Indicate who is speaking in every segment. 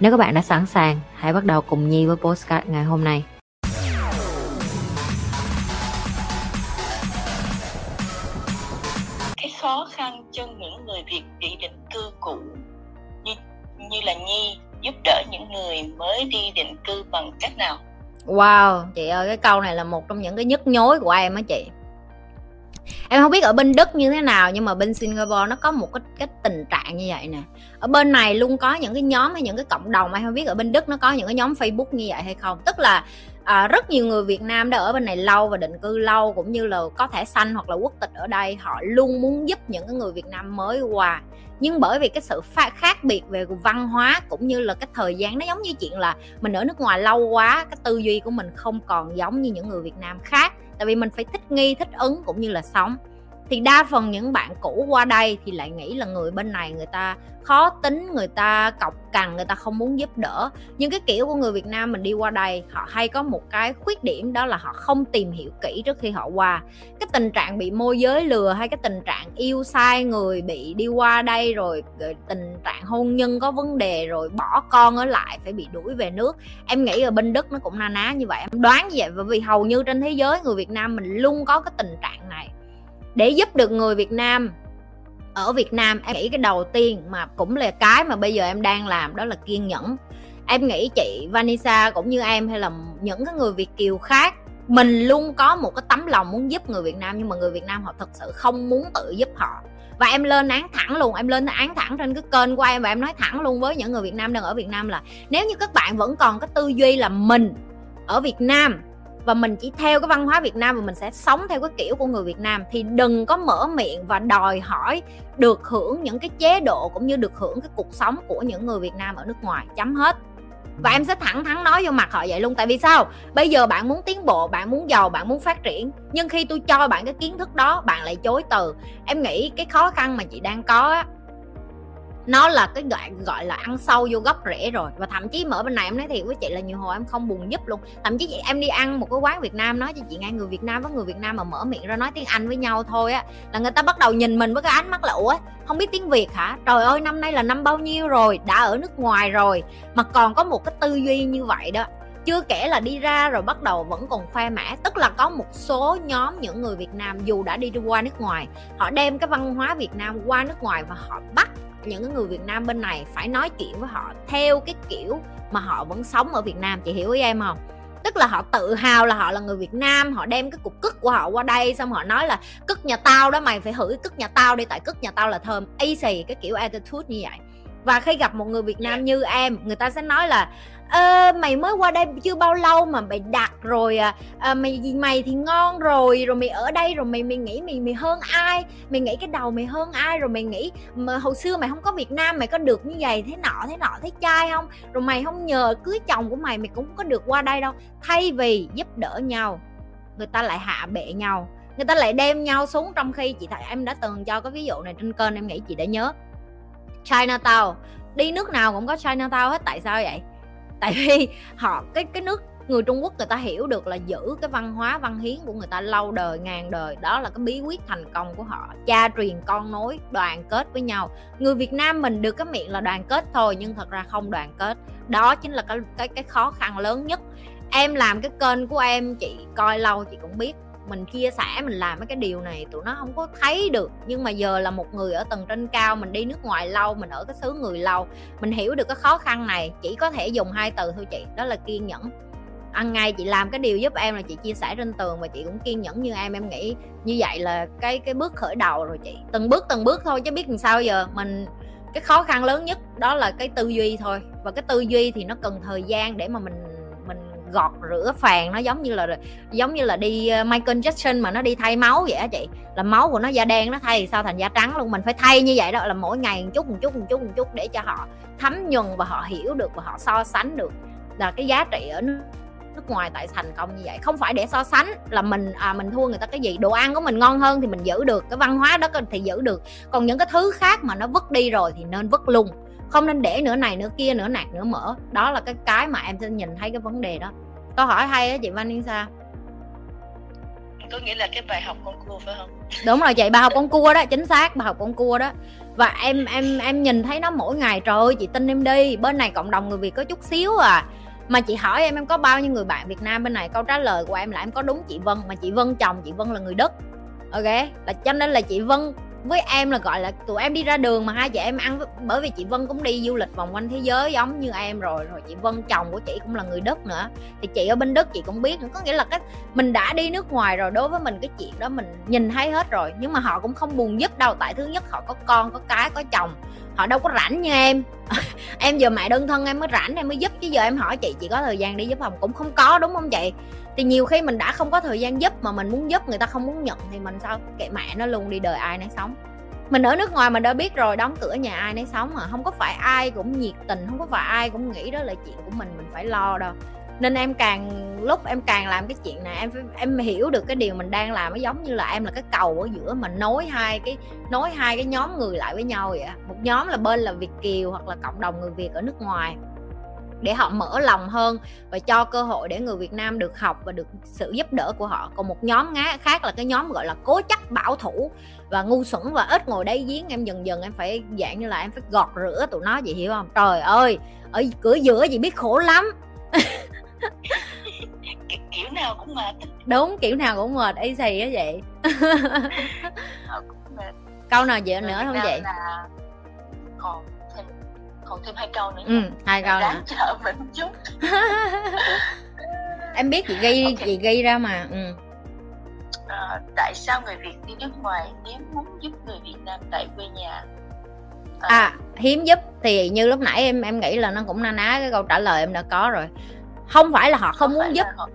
Speaker 1: Nếu các bạn đã sẵn sàng, hãy bắt đầu cùng Nhi với postcard ngày hôm nay.
Speaker 2: cái khó khăn cho những người Việt bị định cư cũ như như là Nhi giúp đỡ những người mới đi định cư bằng cách nào?
Speaker 3: Wow, chị ơi cái câu này là một trong những cái nhức nhối của em á chị. Em không biết ở bên Đức như thế nào nhưng mà bên Singapore nó có một cái cái tình trạng như vậy nè. Ở bên này luôn có những cái nhóm hay những cái cộng đồng em không biết ở bên Đức nó có những cái nhóm Facebook như vậy hay không. Tức là à, rất nhiều người Việt Nam đã ở bên này lâu và định cư lâu cũng như là có thể xanh hoặc là quốc tịch ở đây họ luôn muốn giúp những cái người Việt Nam mới qua nhưng bởi vì cái sự pha- khác biệt về văn hóa cũng như là cái thời gian nó giống như chuyện là mình ở nước ngoài lâu quá cái tư duy của mình không còn giống như những người Việt Nam khác tại vì mình phải thích nghi thích ứng cũng như là sống thì đa phần những bạn cũ qua đây thì lại nghĩ là người bên này người ta khó tính, người ta cọc cằn, người ta không muốn giúp đỡ. Nhưng cái kiểu của người Việt Nam mình đi qua đây, họ hay có một cái khuyết điểm đó là họ không tìm hiểu kỹ trước khi họ qua. Cái tình trạng bị môi giới lừa hay cái tình trạng yêu sai người bị đi qua đây rồi tình trạng hôn nhân có vấn đề rồi bỏ con ở lại phải bị đuổi về nước, em nghĩ ở bên Đức nó cũng na ná như vậy. Em đoán như vậy, bởi vì hầu như trên thế giới người Việt Nam mình luôn có cái tình trạng này để giúp được người Việt Nam. Ở Việt Nam em nghĩ cái đầu tiên mà cũng là cái mà bây giờ em đang làm đó là kiên nhẫn. Em nghĩ chị Vanessa cũng như em hay là những cái người Việt kiều khác, mình luôn có một cái tấm lòng muốn giúp người Việt Nam nhưng mà người Việt Nam họ thật sự không muốn tự giúp họ. Và em lên án thẳng luôn, em lên án thẳng trên cái kênh của em và em nói thẳng luôn với những người Việt Nam đang ở Việt Nam là nếu như các bạn vẫn còn cái tư duy là mình ở Việt Nam và mình chỉ theo cái văn hóa Việt Nam và mình sẽ sống theo cái kiểu của người Việt Nam. Thì đừng có mở miệng và đòi hỏi được hưởng những cái chế độ cũng như được hưởng cái cuộc sống của những người Việt Nam ở nước ngoài, chấm hết. Và em sẽ thẳng thắn nói vô mặt họ vậy luôn. Tại vì sao? Bây giờ bạn muốn tiến bộ, bạn muốn giàu, bạn muốn phát triển. Nhưng khi tôi cho bạn cái kiến thức đó, bạn lại chối từ. Em nghĩ cái khó khăn mà chị đang có á nó là cái đoạn gọi là ăn sâu vô gốc rễ rồi. Và thậm chí mở bên này em nói thiệt với chị là nhiều hồi em không buồn giúp luôn. Thậm chí chị em đi ăn một cái quán Việt Nam, nói cho chị nghe, người Việt Nam với người Việt Nam mà mở miệng ra nói tiếng Anh với nhau thôi á, là người ta bắt đầu nhìn mình với cái ánh mắt là, ủa, không biết tiếng Việt hả? Trời ơi, năm nay là năm bao nhiêu rồi? Đã ở nước ngoài rồi. Mà còn có một cái tư duy như vậy đó. Chưa kể là đi ra rồi bắt đầu vẫn còn khoe mã tức là có một số nhóm những người Việt Nam dù đã đi qua nước ngoài, họ đem cái văn hóa Việt Nam qua nước ngoài và họ bắt những người Việt Nam bên này phải nói chuyện với họ theo cái kiểu mà họ vẫn sống ở Việt Nam, chị hiểu ý em không? Tức là họ tự hào là họ là người Việt Nam, họ đem cái cục cức của họ qua đây, xong họ nói là cức nhà tao đó, mày phải hử cức nhà tao đi, tại cức nhà tao là thơm. Y xì, cái kiểu attitude như vậy và khi gặp một người Việt Nam như em người ta sẽ nói là ơ mày mới qua đây chưa bao lâu mà mày đặt rồi à, à mày mày thì ngon rồi rồi mày ở đây rồi mày mày nghĩ mày mày hơn ai mày nghĩ cái đầu mày hơn ai rồi mày nghĩ mà hồi xưa mày không có Việt Nam mày có được như vậy thế nọ thế nọ thế trai không? Rồi mày không nhờ cưới chồng của mày mày cũng có được qua đây đâu. Thay vì giúp đỡ nhau người ta lại hạ bệ nhau người ta lại đem nhau xuống trong khi chị thấy em đã từng cho cái ví dụ này trên kênh em nghĩ chị đã nhớ Chinatown đi nước nào cũng có Chinatown hết, tại sao vậy? Tại vì họ, cái cái nước người Trung Quốc người ta hiểu được là giữ cái văn hóa, văn hiến của người ta lâu đời, ngàn đời. Đó là cái bí quyết thành công của họ. Cha truyền, con nối, đoàn kết với nhau. Người Việt Nam mình được cái miệng là đoàn kết thôi, nhưng thật ra không đoàn kết. Đó chính là cái cái cái khó khăn lớn nhất. Em làm cái kênh của em, chị coi lâu chị cũng biết mình chia sẻ, mình làm mấy cái điều này tụi nó không có thấy được. Nhưng mà giờ là một người ở tầng trên cao, mình đi nước ngoài lâu, mình ở cái xứ người lâu, mình hiểu được cái khó khăn này, chỉ có thể dùng hai từ thôi chị, đó là kiên nhẫn. Ăn ngày chị làm cái điều giúp em là chị chia sẻ trên tường và chị cũng kiên nhẫn như em em nghĩ như vậy là cái cái bước khởi đầu rồi chị. Từng bước từng bước thôi chứ biết làm sao giờ. Mình, cái khó khăn lớn nhất đó là cái tư duy thôi. Và cái tư duy thì nó cần thời gian để mà mình mình gọt rửa phèn nó giống như là, giống như là đi ờ, Michael Jackson mà nó đi thay máu vậy á chị. Là máu của nó da đen nó thay sao thành da trắng luôn. Mình phải thay như vậy đó, là mỗi ngày một chút một chút một chút một chút để cho họ thấm nhuần và họ hiểu được và họ so sánh được là cái giá trị ở nước nước ngoài tại thành công như vậy. Không phải để so sánh là mình à mình thua người ta cái gì, đồ ăn của mình ngon hơn thì mình giữ được, cái văn hóa đó thì giữ được. Còn những cái thứ khác mà nó vứt đi rồi thì nên vứt luôn không nên để nữa này nữa kia nữa nạt nữa mỡ. Đó là cái cái mà em sẽ nhìn thấy cái vấn đề đó. Câu hỏi hay á chị Vanessa?
Speaker 2: Có nghĩa là cái bài học con cua phải không?
Speaker 3: Đúng rồi chị bài học con cua đó chính xác bài học con cua đó. Và em em em nhìn thấy nó mỗi ngày trời ơi chị tin em đi. Bên này cộng đồng người việt có chút xíu à. Mà chị hỏi em em có bao nhiêu người bạn Việt Nam bên này? Câu trả lời của em là em có đúng chị Vân mà chị Vân chồng chị Vân là người Đức. Ok? Là cho nên là chị Vân với em là, gọi là, tụi em đi ra đường mà hai chị em ăn bởi vì chị Vân cũng đi du lịch vòng quanh thế giới giống như em rồi rồi chị Vân chồng của chị cũng là người Đức nữa. Thì chị ở bên Đức chị cũng biết có nghĩa là cái, mình đã đi nước ngoài rồi, đối với mình cái chuyện đó mình nhìn thấy hết rồi. Nhưng mà họ cũng không buồn giúp đâu, tại thứ nhất họ có con, có cái, có chồng họ đâu có rảnh như em. Em giờ mẹ đơn thân em mới rảnh em mới giúp. Chứ giờ em hỏi chị chị có thời gian đi giúp không? Cũng không có đúng không chị? Thì nhiều khi mình đã không có thời gian giúp mà mình muốn giúp người ta không muốn nhận thì mình sao? Kệ mẹ nó luôn đi đời ai nấy sống. Mình ở nước ngoài mình đã biết rồi đóng cửa nhà ai nấy sống mà. Không có phải ai cũng nhiệt tình không có phải ai cũng nghĩ đó là chuyện của mình mình phải lo đâu nên em càng, lúc em càng làm cái chuyện này, em em hiểu được cái điều mình đang làm, nó giống như là em là cái cầu ở giữa mà nối hai cái, nối hai cái nhóm người lại với nhau vậy một nhóm là bên là việt kiều hoặc là cộng đồng người việt ở nước ngoài. Để họ mở lòng hơn và cho cơ hội để người Việt Nam được học và được sự giúp đỡ của họ. Còn một nhóm khác là cái nhóm gọi là cố chấp bảo thủ và ngu xuẩn và ít ngồi đây giếng. Em dần dần em phải dạng như là em phải gọt rửa tụi nó vậy hiểu không? Trời ơi, ở cửa giữa chị biết khổ lắm.
Speaker 2: kiểu nào cũng mệt.
Speaker 3: Đúng kiểu nào cũng mệt y xì á vậy. Câu nào vậy nữa không vậy?
Speaker 2: là còn thêm còn thêm hai câu nữa
Speaker 3: ừ hai câu nữa.
Speaker 2: chờ mình chút.
Speaker 3: Em biết chị ghi okay. chị ghi ra mà ừ.
Speaker 2: à, tại sao người việt đi nước ngoài nếu muốn giúp người việt nam tại quê nhà?
Speaker 3: À, à hiếm giúp thì như lúc nãy em em nghĩ là nó cũng na ná cái câu trả lời em đã có rồi không phải là họ không, không muốn giúp họ...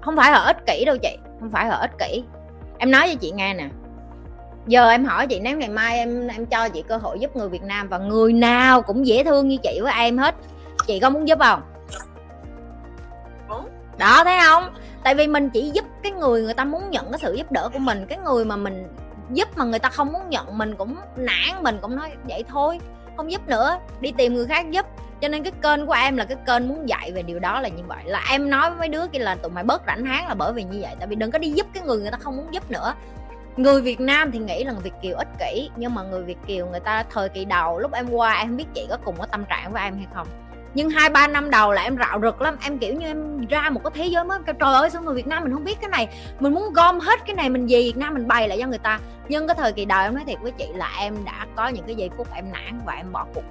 Speaker 3: không phải họ ích kỷ đâu chị không phải họ ích kỷ. Em nói cho chị nghe nè. Giờ em hỏi chị nếu ngày mai em em cho chị cơ hội giúp người Việt Nam và người nào cũng dễ thương như chị với em hết chị có muốn giúp không? Đó thấy không? Tại vì mình chỉ giúp cái người người ta muốn nhận cái sự giúp đỡ của mình cái người mà mình giúp mà người ta không muốn nhận mình cũng nản mình cũng nói vậy thôi không giúp nữa đi tìm người khác giúp cho nên cái kênh của em là cái kênh muốn dạy về điều đó là như vậy. Là em nói với mấy đứa kia là tụi mày bớt rảnh háng là bởi vì như vậy. Tại vì đừng có đi giúp cái người người ta không muốn giúp nữa. Người Việt Nam thì nghĩ là người Việt kiều ích kỷ, nhưng mà người Việt kiều người ta thời kỳ đầu, lúc em qua em biết chị có cùng có tâm trạng với em hay không. Nhưng hai, ba năm đầu là em rạo rực lắm. Em kiểu như em ra một cái thế giới mới. Trời ơi, sao người Việt Nam mình không biết cái này? Mình muốn gom hết cái này mình về Việt Nam mình bày lại cho người ta. Nhưng cái thời kỳ đầu em nói thiệt với chị là em đã có những cái giây phút em nản và em bỏ cuộc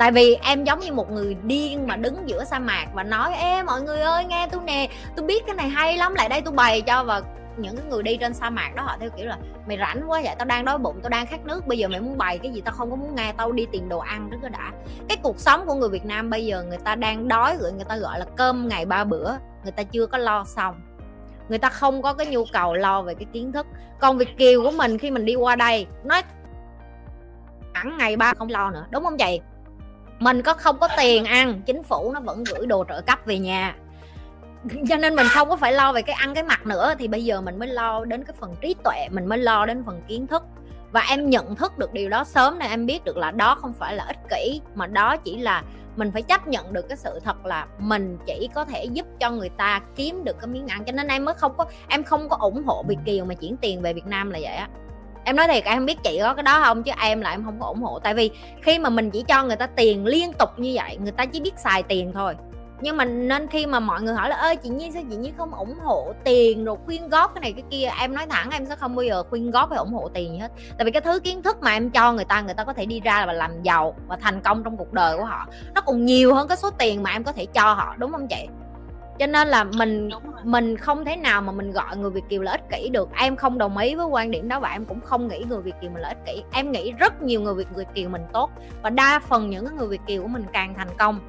Speaker 3: tại vì em giống như một người điên mà đứng giữa sa mạc và nói, ê, mọi người ơi, nghe tôi nè, tôi biết cái này hay lắm, lại đây tôi bày cho. Và những cái người đi trên sa mạc đó họ theo kiểu là, mày rảnh quá vậy, tao đang đói bụng, tao đang khát nước, bây giờ mày muốn bày cái gì tao không có muốn nghe, tao đi tìm đồ ăn trước đã. Cái cuộc sống của người Việt Nam bây giờ người ta đang đói rồi, người ta gọi là cơm ngày ba bữa, người ta chưa có lo xong. Người ta không có cái nhu cầu lo về cái kiến thức. Còn Việt kiều của mình khi mình đi qua đây, nói hẳn ngày ba không lo nữa, đúng không chị? Mình có không có tiền ăn, chính phủ nó vẫn gửi đồ trợ cấp về nhà. Cho nên mình không có phải lo về cái ăn cái mặt nữa, thì bây giờ mình mới lo đến cái phần trí tuệ, mình mới lo đến phần kiến thức. Và em nhận thức được điều đó sớm nên em biết được là đó không phải là ích kỷ, mà đó chỉ là mình phải chấp nhận được cái sự thật là mình chỉ có thể giúp cho người ta kiếm được cái miếng ăn. Cho nên em mới không có, em không có ủng hộ Việt kiều mà chuyển tiền về Việt Nam là vậy á em nói thiệt, em biết chị có cái đó không? Chứ em là em không có ủng hộ. Tại vì khi mà mình chỉ cho người ta tiền liên tục như vậy, người ta chỉ biết xài tiền thôi. Nhưng mà nên khi mà mọi người hỏi là ơi chị nhi, sao chị nhi không ủng hộ tiền rồi khuyên góp cái này cái kia? Em nói thẳng, em sẽ không bao giờ khuyên góp hay ủng hộ tiền gì hết. Tại vì cái thứ kiến thức mà em cho người ta người ta có thể đi ra và làm giàu và thành công trong cuộc đời của họ, nó còn nhiều hơn cái số tiền mà em có thể cho họ, đúng không chị? Cho nên là mình mình không thể nào mà mình gọi người việt kiều là ích kỷ được. Em không đồng ý với quan điểm đó và em cũng không nghĩ người việt kiều mình là ích kỷ. Em nghĩ rất nhiều người việt người kiều mình tốt và đa phần những người việt kiều của mình càng thành công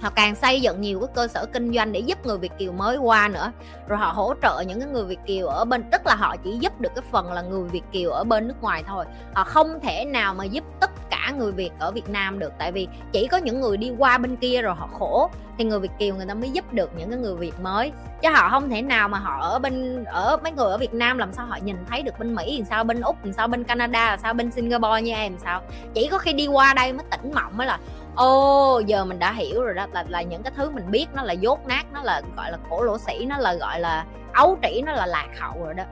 Speaker 3: họ càng xây dựng nhiều cái cơ sở kinh doanh để giúp người Việt kiều mới qua nữa. Rồi họ hỗ trợ những cái người Việt kiều ở bên tức là họ chỉ giúp được cái phần là người Việt kiều ở bên nước ngoài thôi. Họ không thể nào mà giúp tất người Việt ở Việt Nam được. Tại vì chỉ có những người đi qua bên kia rồi họ khổ thì người Việt kiều người ta mới giúp được những cái người Việt mới. Chứ họ không thể nào mà họ ở bên ở mấy người ở Việt Nam làm sao họ nhìn thấy được bên Mỹ làm sao bên Úc làm sao bên Canada làm sao bên Singapore như em làm sao. Chỉ có khi đi qua đây mới tỉnh mộng mới là ô oh, giờ mình đã hiểu rồi đó. Là, là những cái thứ mình biết nó là dốt nát nó là gọi là cổ lỗ sĩ nó là gọi là ấu trĩ nó là lạc hậu rồi đó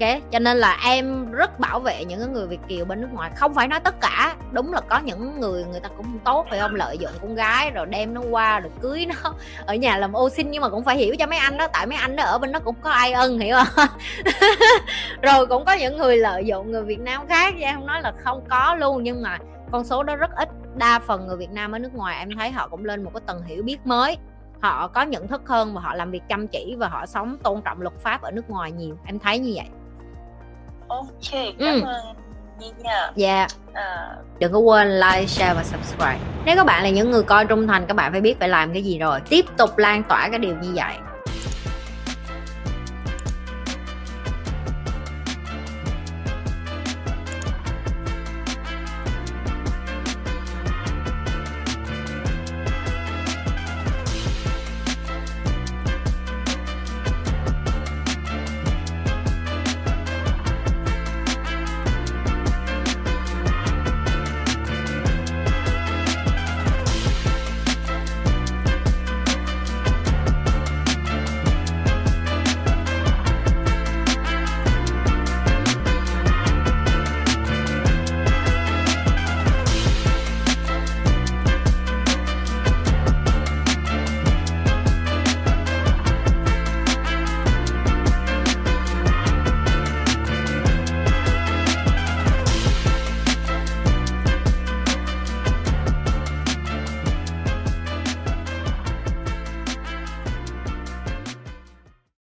Speaker 3: ok, cho nên là em rất bảo vệ những người việt kiều bên nước ngoài. Không phải nói tất cả, đúng là có những người người ta cũng tốt phải không? Lợi dụng con gái rồi đem nó qua rồi cưới nó ở nhà làm ô xin. Nhưng mà cũng phải hiểu cho mấy anh đó, tại mấy anh đó ở bên đó cũng có ai ân, hiểu không? Rồi cũng có những người lợi dụng người việt nam khác em không nói là không có luôn. Nhưng mà con số đó rất ít. Đa phần người việt nam ở nước ngoài em thấy họ cũng lên một cái tầng hiểu biết mới. Họ có nhận thức hơn và họ làm việc chăm chỉ và họ sống tôn trọng luật pháp ở nước ngoài nhiều. Em thấy như vậy
Speaker 2: ok cảm ừ. ơn nha
Speaker 3: dạ yeah. à. đừng có quên like share và subscribe nếu các bạn là những người coi trung thành các bạn phải biết phải làm cái gì rồi tiếp tục lan tỏa cái điều như vậy